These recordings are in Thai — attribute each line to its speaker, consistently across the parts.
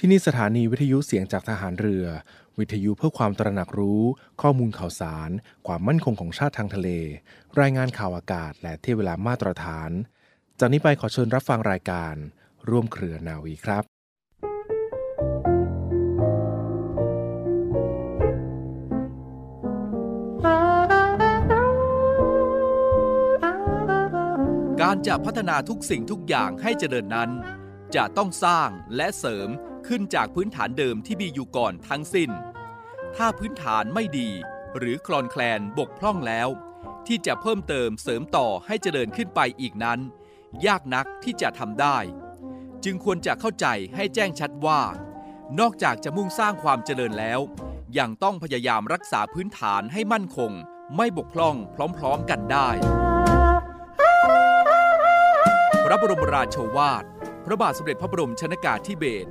Speaker 1: ที่นี่สถานีวิทยุเสียงจากทหารเรือ วิทยุเพื่อความตระหนักรู้ ข้อมูลข่าวสาร ความมั่นคงของชาติทางทะเล รายงานข่าวอากาศ และเที่เวลามาตรฐาน จากนี้ไปขอเชิญรับฟังรายการ ร่วมเครือนาวีครับ
Speaker 2: การจะพัฒนาทุกสิ่งทุกอย่างให้เจริญนั้น จะต้องสร้างและเสริม ขึ้นจากพื้นฐานเดิมที่มีอยู่ก่อนทั้งสิ้น ถ้าพื้นฐานไม่ดี หรือคลอนแคลนบกพร่องแล้ว ที่จะเพิ่มเติมเสริมต่อให้เจริญขึ้นไปอีกนั้น ยากนักที่จะทำได้ จึงควรจะเข้าใจให้แจ้งชัดว่า นอกจากจะมุ่งสร้างความเจริญแล้ว ยังต้องพยายามรักษาพื้นฐานให้มั่นคง ไม่บกพร่องพร้อมๆกันได้พระบรมราโชวาท พระบาทสมเด็จพระบรมชนากาธิเบศร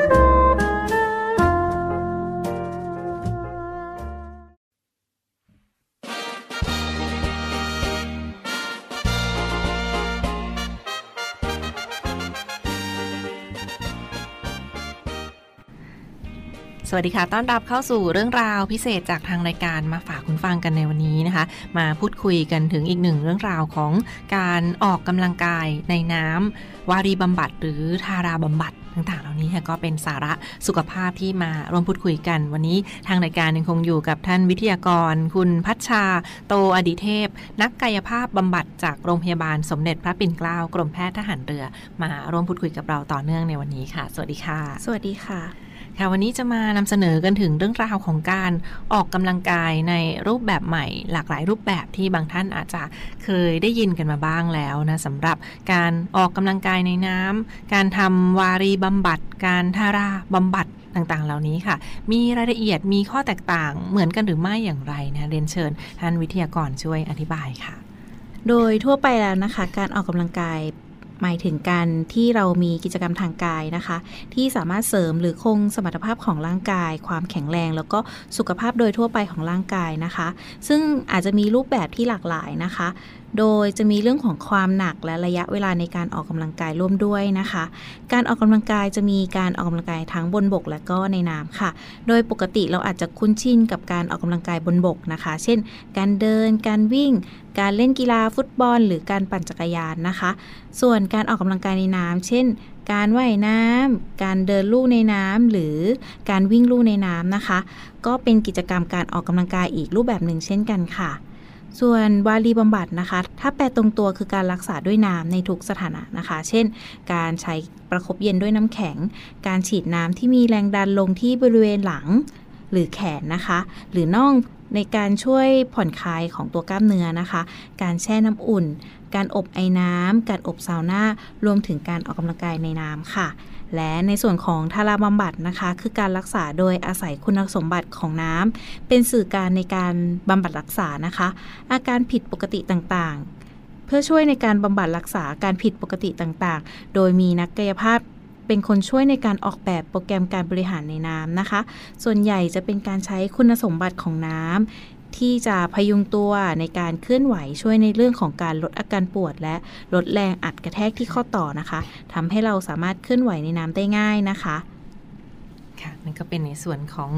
Speaker 3: สวัสดีค่ะ ต้อนรับเข้าสู่เรื่องราวพิเศษจากทางรายการมาฝากคุณฟังกันในวันนี้นะคะ มาพูดคุยกันถึงอีกหนึ่งเรื่องราวของการออกกำลังกายในน้ำวารีบำบัด หรือทาราบำบัดต่างๆ เหล่านี้ค่ะก็เป็นสาระสุขภาพที่มาร่วมพูดคุยกัน วันนี้ทางรายการยังคงอยู่กับท่านวิทยากร คุณพัชชา โตอดิเทพ นักกายภาพบำบัดจากโรงพยาบาลสมเด็จพระปิ่นเกล้ากรมแพทย์ทหารเรือ มาร่วมพูดคุยกับเราต่อเนื่องในวันนี้ค่ะ สวัสดีค่ะ
Speaker 4: สวัสดีค่ะ
Speaker 3: ค่ะวันนี้จะมานำเสนอกันถึงเรื่องราวของการออกกำลังกายในรูปแบบใหม่ หลากหลายรูปแบบที่บางท่านอาจจะเคยได้ยินกันมาบ้างแล้วนะสำหรับการออกกำลังกายในน้ำการทำวารีบำบัด การทาราบำบัดต่างๆ เหล่านี้ค่ะ มีรายละเอียดมีข้อแตกต่างเหมือนกันหรือไม่อย่างไรนะเรียนเชิญท่านวิทยากรช่วยอธิบายค่ะ
Speaker 4: โดยทั่วไปแล้วนะคะ การออกกำลังกาย หมายถึงการที่เรามีกิจกรรมทางกายนะคะ ที่สามารถเสริมหรือคงสมรรถภาพของร่างกาย ความแข็งแรง แล้วก็สุขภาพโดยทั่วไปของร่างกายนะคะ ซึ่งอาจจะมีรูปแบบที่หลากหลายนะคะ โดยจะมีเรื่องของความหนักและระยะเวลาในการออกกำลังกายร่วมด้วยนะคะ การออกกำลังกายจะมีการออกกำลังกายทั้งบนบกและก็ในน้ำค่ะ โดยปกติเราอาจจะคุ้นชินกับการออกกำลังกายบนบกนะคะ เช่น การเดิน การวิ่ง การเล่นกีฬาฟุตบอล หรือการปั่นจักรยานนะคะ ส่วนการออกกำลังกายในน้ำเช่นการว่ายน้ำการเดินลู่ในน้ำหรือการวิ่งลู่ในน้ำนะคะ ก็เป็นกิจกรรมการออกกำลังกายอีกรูปแบบหนึ่งเช่นกันค่ะ ส่วนวารีบำบัดนะคะ ถ้าแปลตรงตัวคือการรักษาด้วยน้ำในทุกสถานะนะคะ เช่น การใช้ประคบเย็นด้วยน้ำแข็ง การฉีดน้ำที่มีแรงดันลงที่บริเวณหลังหรือแขนนะคะ หรือน่องในการช่วยผ่อนคลายของตัวกล้ามเนื้อนะคะ การแช่น้ำอุ่น การอบไอ้น้ำการอบซาวน่ารวมถึงการออกกำลังกายในน้ำค่ะ และในส่วนของทาราบำบัดนะคะ คือการรักษาโดยอาศัยคุณสมบัติของน้ำเป็นสื่อการในการบำบัดรักษานะคะ อาการผิดปกติต่างๆ เพื่อช่วยในการบำบัดรักษาการผิดปกติต่างๆ โดยมีนักกายภาพเป็นคนช่วยในการออกแบบโปรแกรมการบริหารในน้ำนะคะ ส่วนใหญ่จะเป็นการใช้คุณสมบัติของน้ำ ที่จะพยุงตัวในการเคลื่อนไหวช่วยในเรื่องของการลดอาการปวด และลดแรงอัดกระแทกที่ข้อต่อนะคะทำให้เราสามารถเคลื่อนไหวในน้ำได้ง่ายนะคะ
Speaker 3: ค่ะนั่นก็เป็นในส่วนของ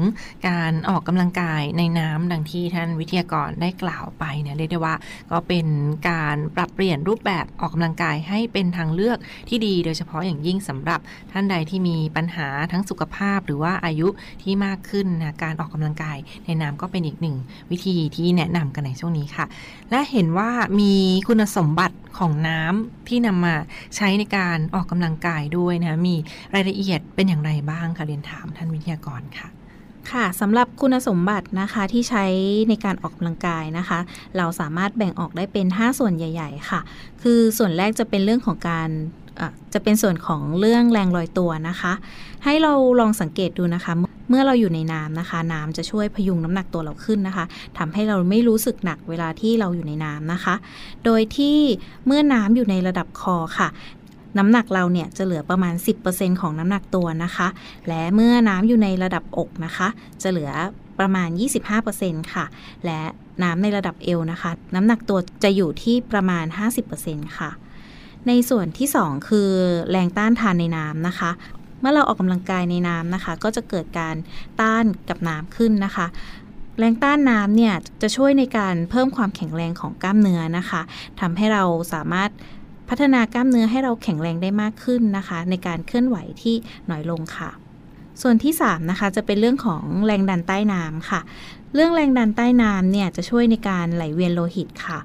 Speaker 3: การออกกำลังกายในน้ำดังที่ท่านวิทยากรได้กล่าวไปเนี่ยเรียกได้ว่าก็เป็นการปรับเปลี่ยนรูปแบบออกกำลังกายให้เป็นทางเลือกที่ดี โดยเฉพาะอย่างยิ่งสำหรับท่านใดที่มีปัญหาทั้งสุขภาพหรือว่าอายุที่มากขึ้นนะการออกกำลังกายในน้ำก็เป็นอีกหนึ่งวิธีที่แนะนำกันในช่วงนี้ค่ะ และเห็นว่ามีคุณสมบัติ ของน้ำที่นำมาใช้ในการออกกำลังกายด้วยนะมีรายละเอียดเป็นอย่างไรบ้างคะเรียนถามท่านวิทยากรค่ะ
Speaker 4: ค่ะสำหรับคุณสมบัตินะคะที่ใช้ในการออกกำลังกายนะคะ เราสามารถแบ่งออกได้เป็น 5 ส่วนใหญ่ ๆ ค่ะ คือส่วนแรกจะเป็นเรื่องของการจะเป็นส่วนของเรื่องแรงลอยตัวนะคะ ให้เราลองสังเกตดูนะคะ เมื่อเราอยู่ในน้ำนะคะ น้ำจะช่วยพยุงน้ำหนักตัวเราขึ้นนะคะทำให้เราไม่รู้สึกหนักเวลาที่เราอยู่ในน้ำนะคะ โดยที่เมื่อน้ำอยู่ในระดับคอค่ะน้ำหนักเราเนี่ยจะเหลือประมาณ 10%ของน้ำหนักตัวนะคะ และเมื่อน้ำอยู่ในระดับอกนะคะ จะเหลือประมาณ 25%ค่ะ และน้ำในระดับเอวนะคะ น้ำหนักตัวจะอยู่ที่ประมาณ 50%ค่ะ ในส่วนที่ 2 คือแรงต้านทานในน้ำนะคะ มื่อเราออกกำลังกายในน้ำนะคะ ก็จะเกิดการต้านกับน้ำขึ้นนะคะ แรงต้านน้ำเนี่ยจะช่วยในการเพิ่มความแข็งแรงของกล้ามเนื้อนะคะทำให้เราสามารถพัฒนากล้ามเนื้อให้เราแข็งแรงได้มากขึ้นนะคะ ในการเคลื่อนไหวที่น้อยลงค่ะ ส่วนที่ 3 นะคะ จะเป็นเรื่องของแรงดันใต้น้ำค่ะ เรื่องแรงดันใต้น้ำเนี่ยจะช่วยในการไหลเวียนโลหิตค่ะ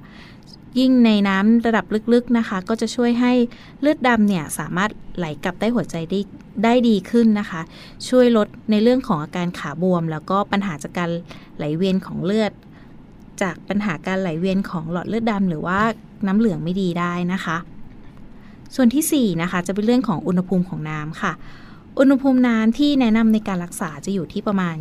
Speaker 4: ยิ่งในน้ำระดับลึกๆนะคะ ก็จะช่วยให้เลือดดำเนี่ยสามารถไหลกลับได้หัวใจได้ได้ดีขึ้นนะคะ ช่วยลดในเรื่องของอาการขาบวม แล้วก็ปัญหาจากการไหลเวียนของเลือด จากปัญหาการไหลเวียนของหลอดเลือดดำหรือว่าน้ำเหลืองไม่ดีได้นะคะ ส่วนที่4นะคะจะเป็นเรื่องของอุณหภูมิของน้ำค่ะ อุณหภูมิน้ำที่แนะนำในการรักษาจะอยู่ที่ประมาณ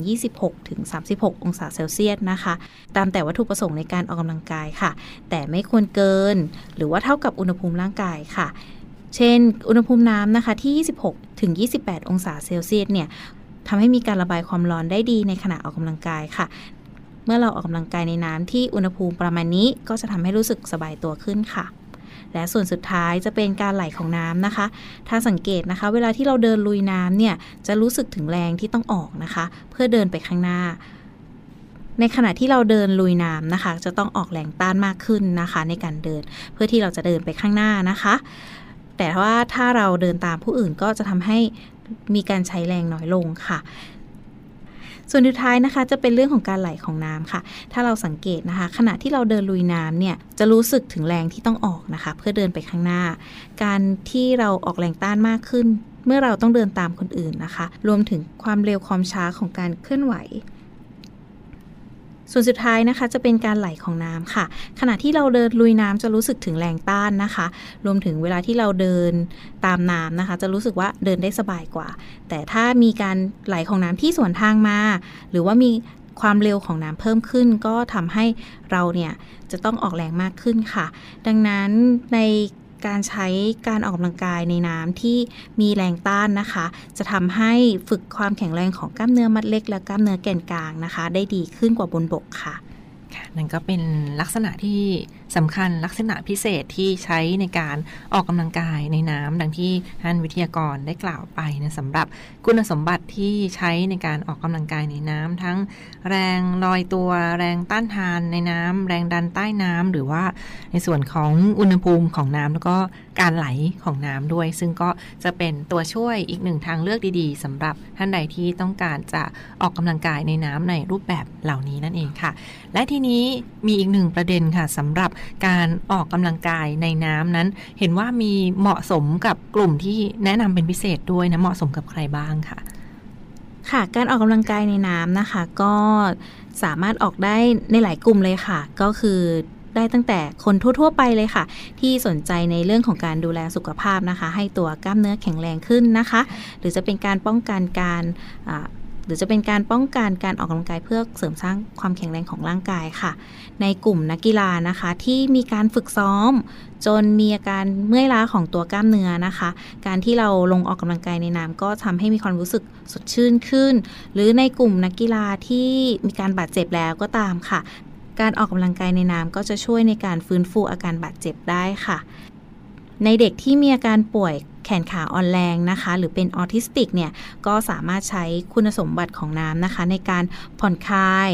Speaker 4: 26-36 องศาเซลเซียสนะคะ ตามแต่วัตถุประสงค์ในการออกกำลังกายค่ะ แต่ไม่ควรเกิน หรือว่าเท่ากับอุณหภูมิร่างกายค่ะ เช่น อุณหภูมิน้ำนะคะที่ 26-28 องศาเซลเซียสเนี่ยทำให้มีการระบายความร้อนได้ดีในขณะออกกำลังกายค่ะ เมื่อเราออกกำลังกายในน้ำที่อุณหภูมิประมาณนี้ก็จะทำให้รู้สึกสบายตัวขึ้นค่ะ และส่วนสุดท้ายจะเป็นการไหลของน้ำนะคะ ถ้าสังเกตนะคะ เวลาที่เราเดินลุยน้ำเนี่ยจะรู้สึกถึงแรงที่ต้องออกนะคะ เพื่อเดินไปข้างหน้าในขณะที่เราเดินลุยน้ำนะคะ จะต้องออกแรงต้านมากขึ้นนะคะ ในการเดินเพื่อที่เราจะเดินไปข้างหน้านะคะ แต่ว่าถ้าเราเดินตามผู้อื่นก็จะทำให้มีการใช้แรงน้อยลงค่ะ ส่วนสุดท้ายนะคะจะเป็นเรื่องของการไหลของน้ำค่ะ ถ้าเราสังเกตนะคะ ขณะที่เราเดินลุยน้ำเนี่ยจะรู้สึกถึงแรงที่ต้องออกนะคะ เพื่อเดินไปข้างหน้า การที่เราออกแรงต้านมากขึ้น เมื่อเราต้องเดินตามคนอื่นนะคะ รวมถึงความเร็วความช้าของการเคลื่อนไหว ส่วนสุดท้ายนะคะจะเป็นการไหลของน้ำค่ะ ขณะที่เราเดินลุยน้ำจะรู้สึกถึงแรงต้านนะคะ รวมถึงเวลาที่เราเดินตามน้ำนะคะ จะรู้สึกว่าเดินได้สบายกว่า แต่ถ้ามีการไหลของน้ำที่สวนทางมา หรือว่ามีความเร็วของน้ำเพิ่มขึ้น ก็ทำให้เราเนี่ยจะต้องออกแรงมากขึ้นค่ะ ดังนั้นใน การใช้การออกกำลังกายในน้ำที่มีแรงต้านนะคะ จะทำให้ฝึกความแข็งแรงของกล้ามเนื้อมัดเล็ก และกล้ามเนื้อแกนกลางนะคะ ได้ดีขึ้นกว่าบนบกค่ะ
Speaker 3: ค่ะนั่นก็เป็นลักษณะที่ สำคัญลักษณะพิเศษที่ใช้ในการออกกำลังกายในน้ำดังที่ท่านวิทยากรได้กล่าวไปนะสำหรับคุณสมบัติที่ใช้ในการออกกำลังกายในน้ำทั้งแรงลอยตัวแรงต้านทานในน้ำแรงดันใต้น้ำหรือว่าในส่วนของอุณหภูมิของน้ำแล้วก็การไหลของน้ำด้วย ซึ่งก็จะเป็นตัวช่วยอีกหนึ่งทางเลือกดีๆสำหรับท่านใดที่ต้องการจะออกกำลังกายในน้ำในรูปแบบเหล่านี้นั่นเองค่ะ และทีนี้มีอีกหนึ่งประเด็นค่ะสำหรับการออกกำลังกายในน้ำนั้น เห็นว่ามีเหมาะสมกับกลุ่มที่แนะนำเป็นพิเศษด้วยนะเหมาะสมกับใครบ้างค่ะ
Speaker 4: ค่ะ การออกกำลังกายในน้ำนะคะ ก็สามารถออกได้ในหลายกลุ่มเลยค่ะ ก็คือได้ตั้งแต่คนทั่ว ๆ ไปเลยค่ะ ที่สนใจในเรื่องของการดูแลสุขภาพนะคะ ให้ตัวกล้ามเนื้อแข็งแรงขึ้นนะคะ หรือจะเป็นการป้องกันการ รือจะเป็นการป้องกันการออกกำลังกายเพื่อเสริมสร้างความแข็งแรงของร่างกายค่ะ ในกลุ่มนักกีฬานะคะที่มีการฝึกซ้อม จนมีอาการเมื่อยล้าของตัวกล้ามเนื้อนะคะ การที่เราลงออกกำลังกายในน้ำก็ทำให้มีความรู้สึกสดชื่นขึ้น หรือในกลุ่มนักกีฬาที่มีการบาดเจ็บแล้วก็ตามค่ะ การออกกำลังกายในน้ำก็จะช่วยในการฟื้นฟูอาการบาดเจ็บได้ค่ะในเด็กที่มีอาการป่วย แขนขาอ่อนแรงนะคะ หรือเป็นออทิสติกเนี่ยก็สามารถใช้คุณสมบัติของน้ำนะคะ ในการผ่อนคลาย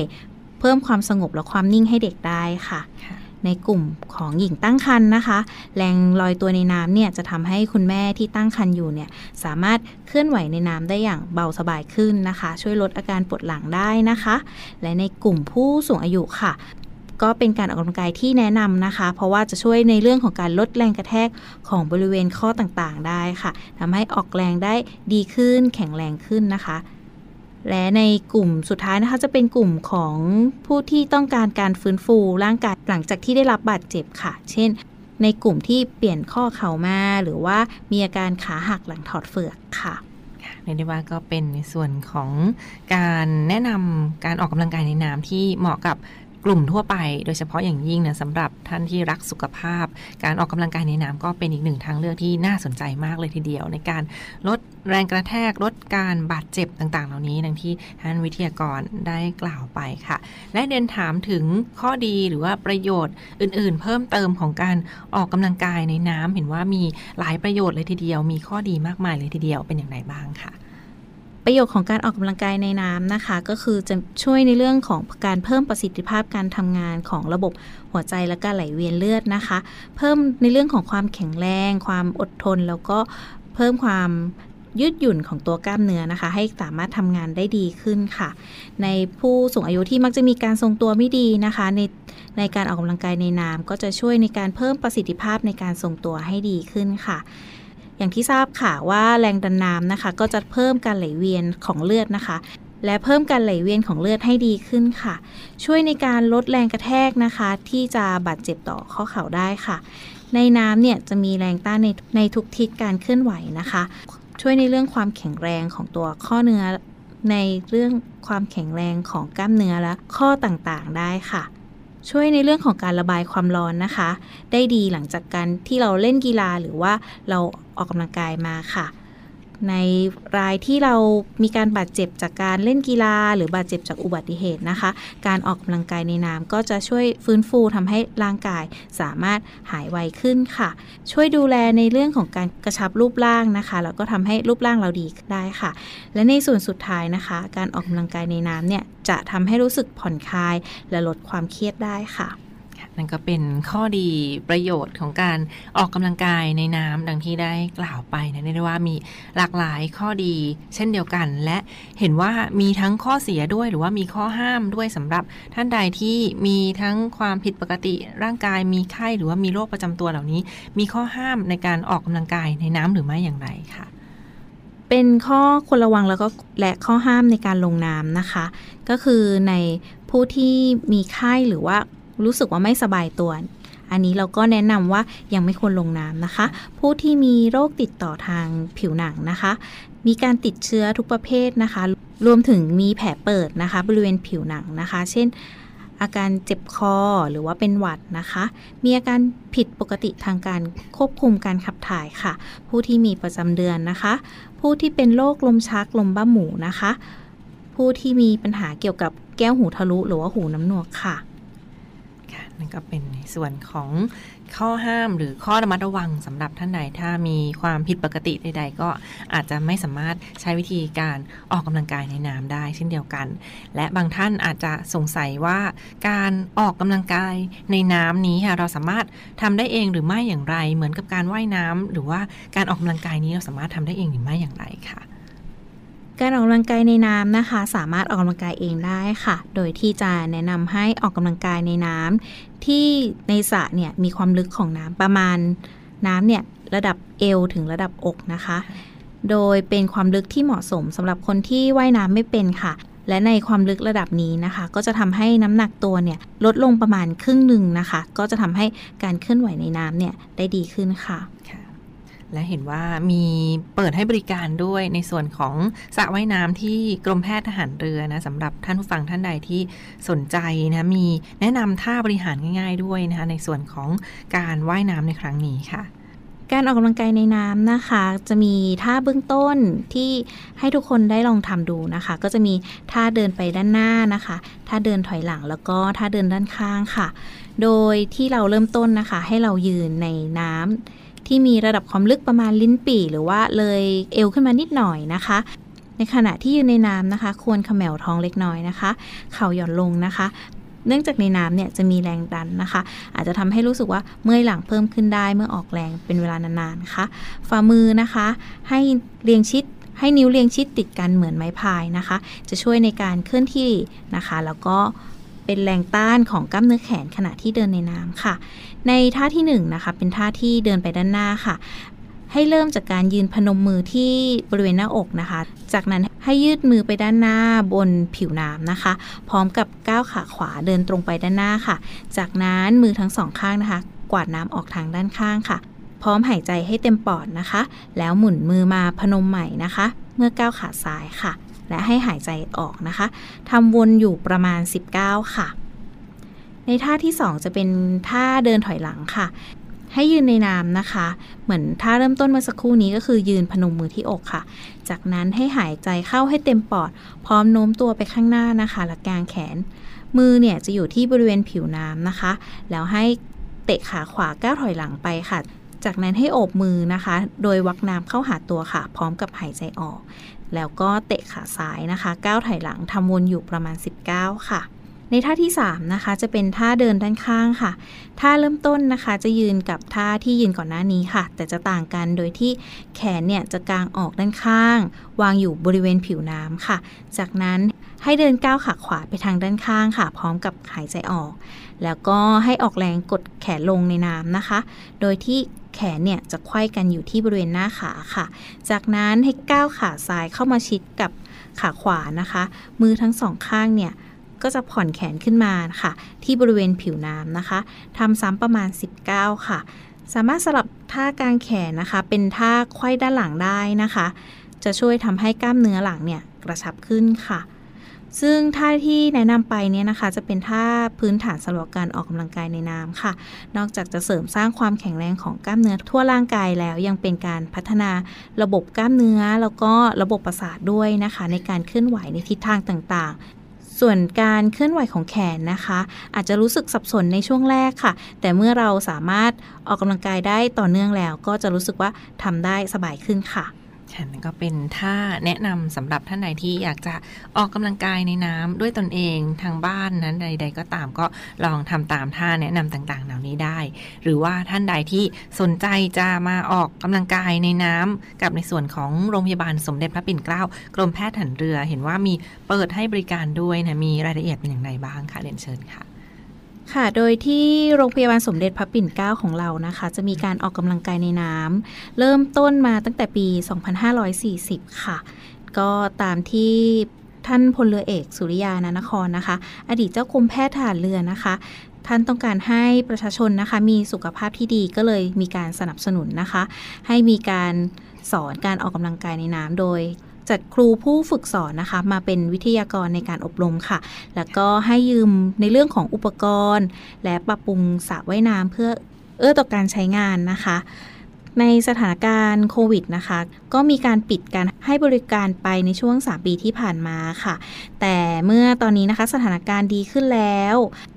Speaker 4: เพิ่มความสงบและความนิ่งให้เด็กได้ค่ะ
Speaker 3: ค่ะ
Speaker 4: ในกลุ่มของหญิงตั้งครรภ์นะคะ แรงลอยตัวในน้ำเนี่ยจะทำให้คุณแม่ที่ตั้งครรภ์อยู่เนี่ยสามารถเคลื่อนไหวในน้ำได้อย่างเบาสบายขึ้นนะคะ ช่วยลดอาการปวดหลังได้นะคะ และในกลุ่มผู้สูงอายุค่ะ ก็เป็นการออกกำลังกายที่แนะนำนะคะ เพราะว่าจะช่วยในเรื่องของการลดแรงกระแทกของบริเวณข้อต่างๆ ได้ค่ะทำให้ออกแรงได้ดีขึ้น แข็งแรงขึ้นนะคะและในกลุ่มสุดท้ายนะคะจะเป็นกลุ่มของผู้ที่ต้องการการฟื้นฟูร่างกายหลังจากที่ได้รับบาดเจ็บค่ะ เช่น ในกลุ่มที่เปลี่ยนข้อเข่ามาหรือว่ามีอาการขาหักหลังถอดเฟือกค่ะ
Speaker 3: เรียกได้ว่าก็เป็นในส่วนของการแนะนำการออกกำลังกายในน้ำที่เหมาะกับ กลุ่มทั่วไป โดยเฉพาะอย่างยิ่งเนี่ยสำหรับท่านที่รักสุขภาพ การออกกำลังกายในน้ำก็เป็นอีกหนึ่งทางเลือกที่น่าสนใจมากเลยทีเดียว ในการลดแรงกระแทกลดการบาดเจ็บต่างๆ เหล่านี้ดังที่ท่านวิทยากรได้กล่าวไปค่ะ และเดินถามถึงข้อดีหรือว่าประโยชน์อื่นๆ เพิ่มเติมของการออกกำลังกายในน้ำเห็นว่ามีหลายประโยชน์เลยทีเดียว มีข้อดีมากมายเลยทีเดียวเป็นอย่างไรบ้างค่ะ
Speaker 4: ประโยชน์ของการออกกำลังกายในน้ำนะคะ ก็คือจะช่วยในเรื่องของการเพิ่มประสิทธิภาพการทำงานของระบบหัวใจและการไหลเวียนเลือดนะคะ เพิ่มในเรื่องของความแข็งแรง ความอดทน แล้วก็เพิ่มความยืดหยุ่นของตัวกล้ามเนื้อนะคะ ให้สามารถทำงานได้ดีขึ้นค่ะ ในผู้สูงอายุที่มักจะมีการทรงตัวไม่ดีนะคะ ในในการออกกำลังกายในน้ำก็จะช่วยในการเพิ่มประสิทธิภาพในการทรงตัวให้ดีขึ้นค่ะ อย่างที่ทราบค่ะว่าแรงดันน้ำนะคะ ก็จะเพิ่มการไหลเวียนของเลือดนะคะ และเพิ่มการไหลเวียนของเลือดให้ดีขึ้นค่ะ ช่วยในการลดแรงกระแทกนะคะ ที่จะบาดเจ็บต่อข้อเข่าได้ค่ะ ในน้ำเนี่ยจะมีแรงต้านในในทุกทิศการเคลื่อนไหวนะคะ ช่วยในเรื่องความแข็งแรงของตัวข้อเนื้อในเรื่องความแข็งแรงของกล้ามเนื้อและข้อต่างๆได้ค่ะ ช่วยในเรื่องของการระบายความร้อนนะคะ ได้ดีหลังจากการที่เราเล่นกีฬาหรือว่าเรา ออกกำลังกายมาค่ะ ในรายที่เรามีการบาดเจ็บจากการเล่นกีฬา หรือบาดเจ็บจากอุบัติเหตุนะคะ การออกกำลังกายในน้ำก็จะช่วยฟื้นฟูทำให้ร่างกายสามารถหายไวขึ้นค่ะ ช่วยดูแลในเรื่องของการกระชับรูปร่างนะคะแล้วก็ทำให้รูปร่างเราดีได้ค่ะ และในส่วนสุดท้ายนะคะ การออกกำลังกายในน้ำเนี่ยจะทำให้รู้สึกผ่อนคลาย และลดความเครียดได้ค่ะ
Speaker 3: นั่นก็เป็นข้อดีประโยชน์ของการออกกำลังกายในน้ำดังที่ได้กล่าวไปนะเรียกได้ว่ามีหลากหลายข้อดีเช่นเดียวกัน และเห็นว่ามีทั้งข้อเสียด้วยหรือว่ามีข้อห้ามด้วยสำหรับท่านใดที่มีทั้งความผิดปกติร่างกายมีไข้หรือว่ามีโรคประจำตัวเหล่านี้ มีข้อห้ามในการออกกำลังกายในน้ำหรือไม่อย่างไรค่ะ
Speaker 4: เป็นข้อควรระวังแล้วก็และข้อห้ามในการลงน้ำนะคะ ก็คือในผู้ที่มีไข้หรือว่า รู้สึกว่าไม่สบายตัว อันนี้เราก็แนะนำว่ายังไม่ควรลงน้ำนะคะ ผู้ที่มีโรคติดต่อทางผิวหนังนะคะ มีการติดเชื้อทุกประเภทนะคะ รวมถึงมีแผลเปิดนะคะ บริเวณผิวหนังนะคะ เช่นอาการเจ็บคอหรือว่าเป็นหวัดนะคะ มีอาการผิดปกติทางการควบคุมการขับถ่ายค่ะ ผู้ที่มีประจำเดือนนะคะ ผู้ที่เป็นโรคลมชักลมบ้าหมูนะคะ ผู้ที่มีปัญหาเกี่ยวกับแก้วหูทะลุ หรือว่าหูน้ำหนวกค่ะ
Speaker 3: นั่นก็เป็นในส่วนของข้อห้ามหรือข้อระมัดระวังสำหรับท่านใดถ้ามีความผิดปกติใด ๆ ก็อาจจะไม่สามารถใช้วิธีการออกกำลังกายในน้ำได้เช่นเดียวกัน และบางท่านอาจจะสงสัยว่าการออกกำลังกายในน้ำนี้ค่ะเราสามารถทำได้เองหรือไม่อย่างไร เหมือนกับการว่ายน้ำหรือว่าการออกกำลังกายนี้เราสามารถทำได้เองหรือไม่อย่างไรค่ะ
Speaker 4: การออกกำลังกายในน้ำนะคะ สามารถออกกำลังกายเองได้ค่ะ โดยที่จะแนะนำให้ออกกำลังกายในน้ำที่ในสระเนี่ยมีความลึกของน้ำประมาณน้ำเนี่ยระดับเอวถึงระดับอกนะคะ โดยเป็นความลึกที่เหมาะสมสำหรับคนที่ว่ายน้ำไม่เป็นค่ะ และในความลึกระดับนี้นะคะ ก็จะทำให้น้ำหนักตัวเนี่ยลดลงประมาณครึ่งหนึ่งนะคะ ก็จะทำให้การเคลื่อนไหวในน้ำเนี่ยได้ดีขึ้นค่ะ
Speaker 3: ค่ะ และเห็นว่ามีเปิดให้บริการด้วยในส่วนของสระว่ายน้ำที่กรมแพทย์ทหารเรือนะสำหรับท่านผู้ฟังท่านใดที่สนใจนะมีแนะนำท่าบริหารง่าย ๆ ด้วยนะคะในส่วนของการว่ายน้ำในครั้งนี้ค่ะ
Speaker 4: การออกกำลังกายในน้ำนะคะ จะมีท่าเบื้องต้นที่ให้ทุกคนได้ลองทำดูนะคะ ก็จะมีท่าเดินไปด้านหน้านะคะท่าเดินถอยหลังแล้วก็ท่าเดินด้านข้างค่ะ โดยที่เราเริ่มต้นนะคะ ให้เรายืนในน้ำ ที่มีระดับความลึกประมาณลิ้นปี่ หรือว่าเลยเอวขึ้นมานิดหน่อยนะคะ ในขณะที่ยืนในน้ำนะคะ ควรขมวท้องเล็กน้อยนะคะ เข่าหย่อนลงนะคะเนื่องจากในน้ำเนี่ยจะมีแรงดันนะคะ อาจจะทำให้รู้สึกว่าเมื่อยหลังเพิ่มขึ้นได้เมื่อออกแรงเป็นเวลานานๆนะคะฝ่ามือนะคะ ให้เรียงชิดให้นิ้วเรียงชิดติดกันเหมือนไม้พายนะคะ จะช่วยในการเคลื่อนที่นะคะ แล้วก็ เป็นแรงต้านของกล้ามเนื้อแขนขณะที่เดินในน้ำค่ะ ในท่าที่1นนะคะเป็นท่าที่เดินไปด้านหน้าค่ะ ให้เริ่มจากการยืนพนมมือที่บริเวณหน้าอกนะคะ จากนั้นให้ยืดมือไปด้านหน้าบนผิวน้ำนะคะ พร้อมกับก้าวขาขวาเดินตรงไปด้านหน้าค่ะ จากนั้นมือทั้งสองข้างนะคะ กวาดน้ำออกทางด้านข้างค่ะ พร้อมหายใจให้เต็มปอดนะคะ แล้วหมุนมือมาพนมใหม่นะคะ เมื่อก้าวขาซ้ายค่ะ และให้หายใจออกนะคะทำวนอยู่ประมาณ 19 ค่ะ ในท่าที่ 2 จะเป็นท่าเดินถอยหลังค่ะ ให้ยืนในน้ำนะคะ เหมือนท่าเริ่มต้นเมื่อสักครู่นี้ก็คือยืนพนมมือที่อกค่ะ จากนั้นให้หายใจเข้าให้เต็มปอด พร้อมโน้มตัวไปข้างหน้านะคะและกางแขน มือเนี่ยจะอยู่ที่บริเวณผิวน้ำนะคะ แล้วให้เตะขาขวาก้าวถอยหลังไปค่ะจากนั้นให้โอบมือนะคะ โดยวักน้ำเข้าหาตัวค่ะ พร้อมกับหายใจออก แล้วก็เตะขาซ้ายนะคะก้าวถอยหลังทำวนอยู่ประมาณ 19 ค่ะ ในท่าที่ 3 นะคะ จะเป็นท่าเดินด้านข้างค่ะ ท่าเริ่มต้นนะคะ จะยืนกับท่าที่ยืนก่อนหน้านี้ค่ะ แต่จะต่างกันโดยที่แขนเนี่ยจะกางออกด้านข้าง วางอยู่บริเวณผิวน้ำค่ะ จากนั้นให้เดินก้าวขาขวาไปทางด้านข้างค่ะ พร้อมกับหายใจออก แล้วก็ให้ออกแรงกดแขนลงในน้ำนะคะ โดยที่แขนเนี่ยจะไขว้กันอยู่ที่บริเวณหน้าขาค่ะ จากนั้นให้ก้าวขาซ้ายเข้ามาชิดกับขาขวานะคะ มือทั้งสองข้างเนี่ยก็จะผ่อนแขนขึ้นมาค่ะ ที่บริเวณผิวน้ำนะคะทำซ้ำประมาณ 19 ค่ะ สามารถสลับท่ากางแขนนะคะ เป็นท่าไขว้ด้านหลังได้นะคะ จะช่วยทำให้กล้ามเนื้อหลังเนี่ยกระชับขึ้นค่ะ ซึ่งท่าที่แนะนำไปเนี่ยนะคะ จะเป็นท่าพื้นฐานสำหรับการออกกำลังกายในน้ำค่ะ นอกจากจะเสริมสร้างความแข็งแรงของกล้ามเนื้อทั่วร่างกายแล้วยังเป็นการพัฒนาระบบกล้ามเนื้อ แล้วก็ระบบประสาทด้วยนะคะ ในการเคลื่อนไหวในทิศทางต่างๆส่วนการเคลื่อนไหวของแขนนะคะ อาจจะรู้สึกสับสนในช่วงแรกค่ะ แต่เมื่อเราสามารถออกกำลังกายได้ต่อเนื่องแล้ว ก็จะรู้สึกว่าทำได้สบายขึ้นค่ะ
Speaker 3: ค่ะนั่นก็เป็นท่าแนะนำสำหรับท่านใดที่อยากจะออกกำลังกายในน้ำด้วยตนเองทางบ้านนั้นใด ๆ ก็ตามก็ลองทำตามท่าแนะนำต่างๆ เหล่านี้ได้ หรือว่าท่านใดที่สนใจจะมาออกกำลังกายในน้ำกับในส่วนของโรงพยาบาลสมเด็จพระปิ่นเกล้ากรมแพทย์ถันเรือ เห็นว่ามีเปิดให้บริการด้วยนะมีรายละเอียดเป็นอย่างไรบ้างคะเรียนเชิญค่ะ
Speaker 4: ค่ะ โดยที่โรงพยาบาลสมเด็จพระปิ่นเกล้าของเรานะคะ จะมีการออกกำลังกายในน้ำเริ่มต้นมาตั้งแต่ปี 2540 ค่ะ ก็ตามที่ท่านพลเรือเอกสุริยานานครนะคะ อดีตเจ้ากรมแพทย์ทหารเรือนะคะ ท่านต้องการให้ประชาชนนะคะ มีสุขภาพที่ดีก็เลยมีการสนับสนุนนะคะ ให้มีการสอนการออกกำลังกายในน้ำโดย จัดครูผู้ฝึกสอนนะคะ มาเป็นวิทยากรในการอบรมค่ะ แล้วก็ให้ยืมในเรื่องของอุปกรณ์ และปรับปรุงสระว่ายน้ำเพื่อเอื้อต่อการใช้งานนะคะ ในสถานการณ์โควิดนะคะ ก็มีการปิดการให้บริการไปในช่วง 3 ปีที่ผ่านมาค่ะ แต่เมื่อตอนนี้นะคะสถานการณ์ดีขึ้นแล้ว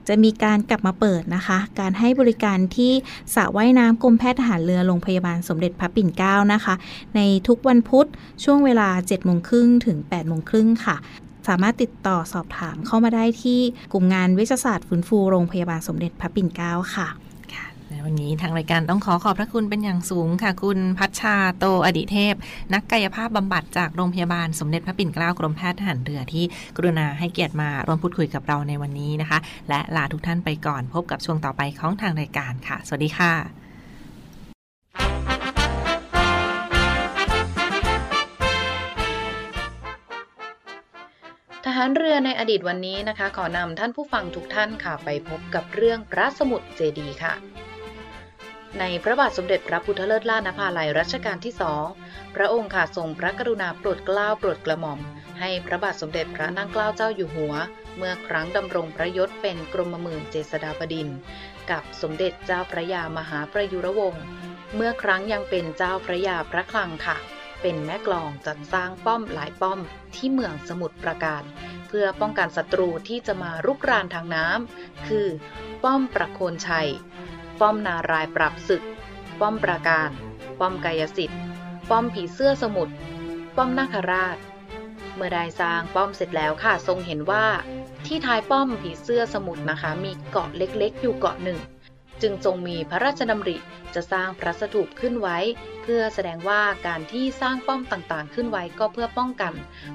Speaker 4: จะมีการกลับมาเปิดนะคะ การให้บริการที่สระว่ายน้ำกรมแพทย์ทหารเรือโรงพยาบาลสมเด็จพระปิ่นเกล้านะคะ ในทุกวันพุธช่วงเวลา7โมงครึ่งถึง8โมงครึ่งค่ะสามารถติดต่อสอบถามเข้ามาได้ที่กลุ่มงานเวชศาสตร์ฟื้นฟูโรงพยาบาลสมเด็จพระปิ่นเกล้าค่ะ
Speaker 3: วันนี้ทางรายการต้องขอขอบพระคุณเป็นอย่างสูงค่ะ คุณพัชชาโตอดิเทพ นักกายภาพบำบัดจากโรงพยาบาลสมเด็จพระปิ่นเกล้ากรมแพทย์ทหารเรือที่กรุณาให้เกียรติมาร่วมพูดคุยกับเราในวันนี้นะคะ และลาทุกท่านไปก่อนพบกับช่วงต่อไปของทางรายการค่ะ สวัสดีค่ะ
Speaker 5: ทหารเรือในอดีตวันนี้นะคะ ขอนำท่านผู้ฟังทุกท่านค่ะ ไปพบกับเรื่องพระสมุทรเจดีค่ะ ในพระบาทสมเด็จพระพุทธเลิศล่านภาลัยรัชกาลที่สอง พระองค์ค่ะทรงพระกรุณาโปรดเกล้าโปรดกระหม่อม ให้พระบาทสมเด็จพระนั่งเกล้าเจ้าอยู่หัว เมื่อครั้งดำรงพระยศเป็นกรมหมื่นเจษฎาบดิน กับสมเด็จเจ้าพระยามหาประยุรวงศ์ เมื่อครั้งยังเป็นเจ้าพระยาพระคลังค่ะ เป็นแม่กลองจัดสร้างป้อมหลายป้อมที่เมืองสมุทรปราการ เพื่อป้องกันศัตรูที่จะมารุกรานทางน้ำคือ ป้อมประโคนชัย ป้อมนารายปรับศึก ป้อมปราการ ป้อมกายสิทธิ์ ป้อมผีเสื้อสมุทร ป้อมนาคราช เมื่อได้สร้างป้อมเสร็จแล้วค่ะ ทรงเห็นว่า ที่ท้ายป้อมผีเสื้อสมุทรนะคะ มีเกาะเล็กๆ อยู่เกาะหนึ่ง จึงทรงมีพระราชดำริจะสร้างพระสถูปขึ้นไว้ เพื่อแสดงว่าการที่สร้างป้อมต่างๆ ขึ้นไว้ก็เพื่อป้องกัน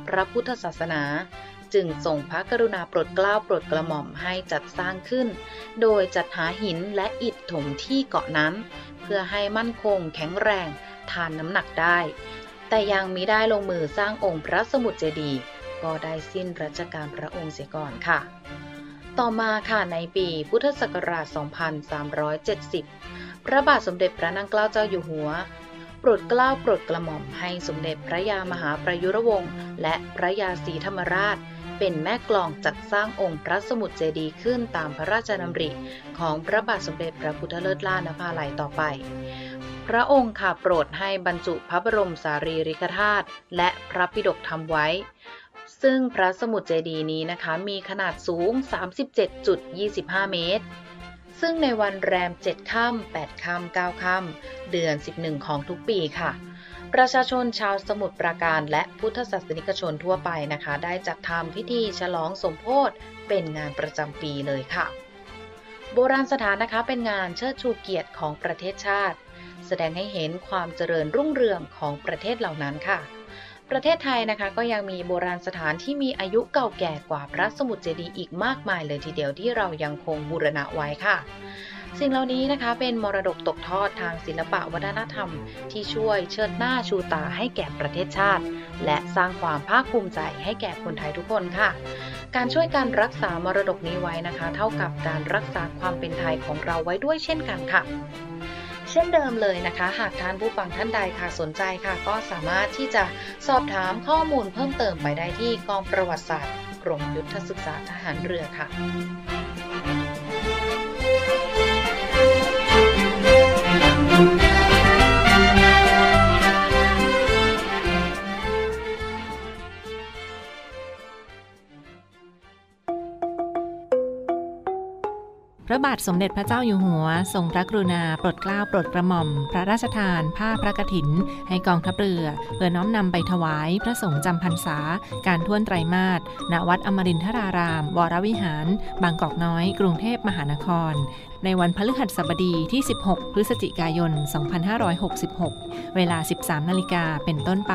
Speaker 5: พระพุทธศาสนา จึงส่งพระกรุณาโปรดเกล้าโปรดกระหม่อมให้จัดสร้างขึ้น โดยจัดหาหินและอิฐถมที่เกาะนั้น เพื่อให้มั่นคงแข็งแรงทานน้ำหนักได้ แต่ยังมิได้ลงมือสร้างองค์พระสมุทรเจดีย์ก็ได้สิ้นรัชกาลพระองค์เสียก่อนค่ะ ต่อมาค่ะในปีพุทธศักราช 2370 พระบาทสมเด็จพระนั่งเกล้าเจ้าอยู่หัวโปรดเกล้าโปรดกระหม่อมให้สมเด็จพระยามหาประยุรวงศ์และพระยาศรีธรรมราช เป็นแม่กลองจัดสร้างองค์พระสมุทรเจดีย์ขึ้นตามพระราชดำริของพระบาทสมเด็จพระพุทธเลิศล่านภาลัยต่อไป พระองค์ค่ะโปรดให้บรรจุพระบรมสารีริกธาตุและพระปิฎกทำไว้ ซึ่งพระสมุทรเจดีย์นี้นะคะมีขนาดสูง 37.25 เมตรซึ่งในวันแรม 7 ค่ำ8 ค่ำ9 ค่ำเดือน 11 ของทุกปีค่ะ ประชาชนชาวสมุทรปราการและพุทธศาสนิกชนทั่วไปนะคะ ได้จัดทำพิธีฉลองสมโพธิเป็นงานประจำปีเลยค่ะ โบราณสถานนะคะเป็นงานเชิดชูเกียรติของประเทศชาติ แสดงให้เห็นความเจริญรุ่งเรืองของประเทศเหล่านั้นค่ะ ประเทศไทยนะคะก็ยังมีโบราณสถานที่มีอายุเก่าแก่กว่าพระสมุทรเจดีย์อีกมากมายเลยทีเดียวที่เรายังคงบูรณะไว้ค่ะ สิ่งเหล่านี้นะคะเป็นมรดกตกทอดทางศิลปะวัฒนธรรม ที่ช่วยเชิดหน้าชูตาให้แก่ประเทศชาติ และสร้างความภาคภูมิใจให้แก่คนไทยทุกคนค่ะ การช่วยการรักษามรดกนี้ไว้นะคะ เท่ากับการรักษาความเป็นไทยของเราไว้ด้วยเช่นกันค่ะเช่นเดิมเลยนะคะ หากท่านผู้ฟังท่านใดค่ะสนใจค่ะ ก็สามารถที่จะสอบถามข้อมูลเพิ่มเติมไปได้ที่กองประวัติศาสตร์กรมยุทธศึกษาทหารเรือค่ะ
Speaker 3: ระบาทสมเด็จพระเจ้าอยู่หัว ทรงพระกรุณาโปรดเกล้าโปรดกระหม่อม พระราชทาน ผ้าพระกฐิน ให้กองทัพเรือ เพื่อน้อมนำไปถวายพระสงฆ์จำพรรษา การท่วนไตรมาสณวัดอมรินทราราม วรวิหาร บางกอกน้อย กรุงเทพมหานคร ในวันพฤหัสบดีที่ 16 พฤศจิกายน 2566 เวลา 13 นาฬิกาเป็นต้นไป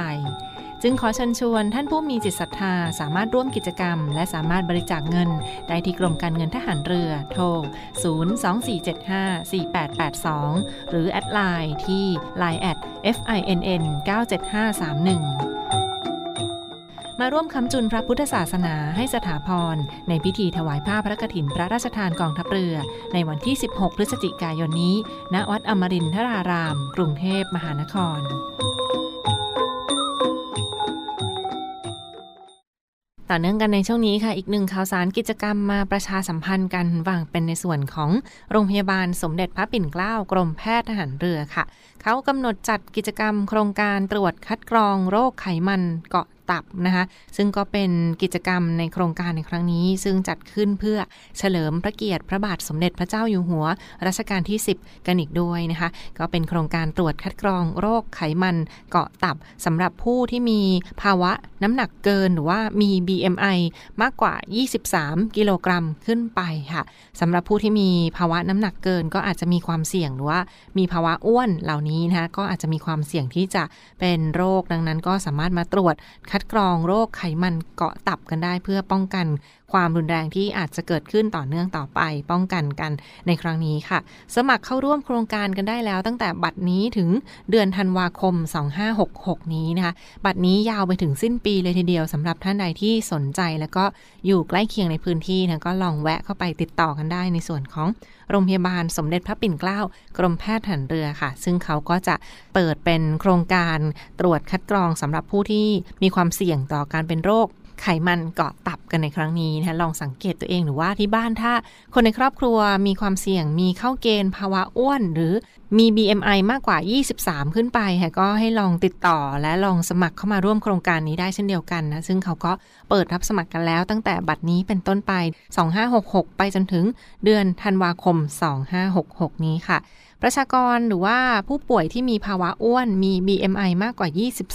Speaker 3: จึงขอเชิญชวนท่านผู้มีจิตศรัทธาสามารถร่วมกิจกรรม และสามารถบริจาคเงิน ได้ที่กรมการเงินทหารเรือ โทร 024754882 หรือ add ไลน์ที่ line at finn 97531มาร่วมค้ำจุนพระพุทธศาสนาให้สถาพร ในพิธีถวายผ้าพระกฐินพระราชทานกองทัพเรือ ในวันที่ 16 พฤศจิกายนนี้ ณ วัดอมรินทราราม กรุงเทพมหานคร ต่อเนื่องกันในช่วงนี้ค่ะ อีกหนึ่งข่าวสารกิจกรรมมาประชาสัมพันธ์กันว่างเป็นในส่วนของโรงพยาบาลสมเด็จพระปิ่นเกล้ากรมแพทย์ทหารเรือค่ะ เขากำหนดจัดกิจกรรมโครงการตรวจคัดกรองโรคไขมันเกาะ ตับนะคะซึ่งก็เป็นกิจกรรมในโครงการในครั้งนี้ ซึ่งจัดขึ้นเพื่อเฉลิมพระเกียรติพระบาทสมเด็จพระเจ้าอยู่หัว รัชกาลที่ 10 กันอีกด้วยนะคะก็เป็นโครงการตรวจคัดกรองโรคไขมันเกาะตับสำหรับผู้ที่มีภาวะน้ำหนักเกินหรือว่ามี BMI มากกว่า 23 กิโลกรัมขึ้นไปค่ะสำหรับผู้ที่มีภาวะน้ำหนักเกินก็อาจจะมีความเสี่ยงหรือว่ามีภาวะอ้วนเหล่านี้นะคะก็อาจจะมีความเสี่ยงที่จะเป็นโรคดังนั้นก็สามารถมาตรวจคัดดกรองโรคไขมันเกาะตับกันได้ เพื่อป้องกัน ความรุนแรงที่อาจจะเกิดขึ้นต่อเนื่องต่อไป ป้องกันกันในครั้งนี้ค่ะ สมัครเข้าร่วมโครงการกันได้แล้วตั้งแต่บัตรนี้ถึงเดือนธันวาคม 2566 นี้นะคะ บัตรนี้ยาวไปถึงสิ้นปีเลยทีเดียวสำหรับท่านใดที่สนใจ แล้วก็อยู่ใกล้เคียงในพื้นที่นะก็ลองแวะเข้าไปติดต่อกันได้ในส่วนของโรงพยาบาลสมเด็จพระปิ่นเกล้ากรมแพทย์ทหารเรือค่ะ ซึ่งเขาก็จะเปิดเป็นโครงการตรวจคัดกรองสำหรับผู้ที่มีความเสี่ยงต่อการเป็นโรค ไขมันเกาะตับกันในครั้งนี้นะลองสังเกตตัวเองหรือว่าที่บ้านถ้า คนในครอบครัวมีความเสี่ยงมีเข้าเกณฑ์ภาวะอ้วน หรือมี BMI มากกว่า 23 ขึ้นไปค่ะก็ให้ลองติดต่อและลองสมัครเข้ามาร่วมโครงการนี้ได้เช่นเดียวกันนะซึ่งเขาก็เปิดรับสมัครกันแล้วตั้งแต่บัดนี้เป็นต้นไป 2566 ไปจนถึงเดือนธันวาคม 2566 นี้ค่ะประชากรหรือว่าผู้ป่วยที่มีภาวะอ้วนมี BMI มากกว่า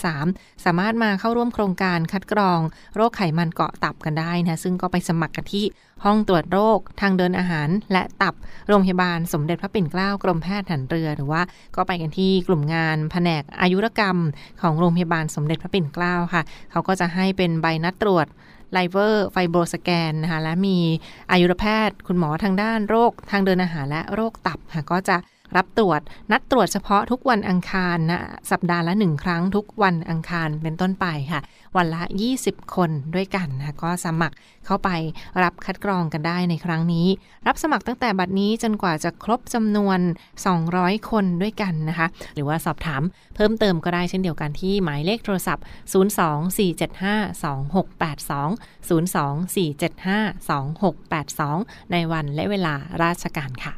Speaker 3: 23 สามารถมาเข้าร่วมโครงการคัดกรอง โรคไขมันเกาะตับกันได้นะซึ่งก็ไปสมัครกันที่ห้องตรวจโรคทางเดินอาหาร และตับโรงพยาบาลสมเด็จพระปิ่นเกล้ากรมแพทย์หารเรือ หรือว่าก็ไปกันที่กลุ่มงานแผนกอายุรกรรม ของโรงพยาบาลสมเด็จพระปิ่นเกล้าค่ะ เขาก็จะให้เป็นใบนัดตรวจไลเวอร์ไฟโบรสแกนนะคะและมีอายุรแพทย์ คุณหมอทางด้านโรคทางเดินอาหารและโรคตับค่ะก็จะ รับตรวจ นัดตรวจเฉพาะทุกวันอังคารนะสัปดาห์ละหนึ่งครั้งทุกวันอังคารเป็นต้นไปค่ะ วันละ 20 คนด้วยกันนะก็สมัครเข้าไปรับคัดกรองกันได้ในครั้งนี้ รับสมัครตั้งแต่บัดนี้จนกว่าจะครบจำนวน 200 คนด้วยกันนะคะ หรือว่าสอบถามเพิ่มเติมก็ได้เช่นเดียวกันที่หมายเลขโทรศัพท์ 024752682 024752682 ในวันและเวลาราชการค่ะ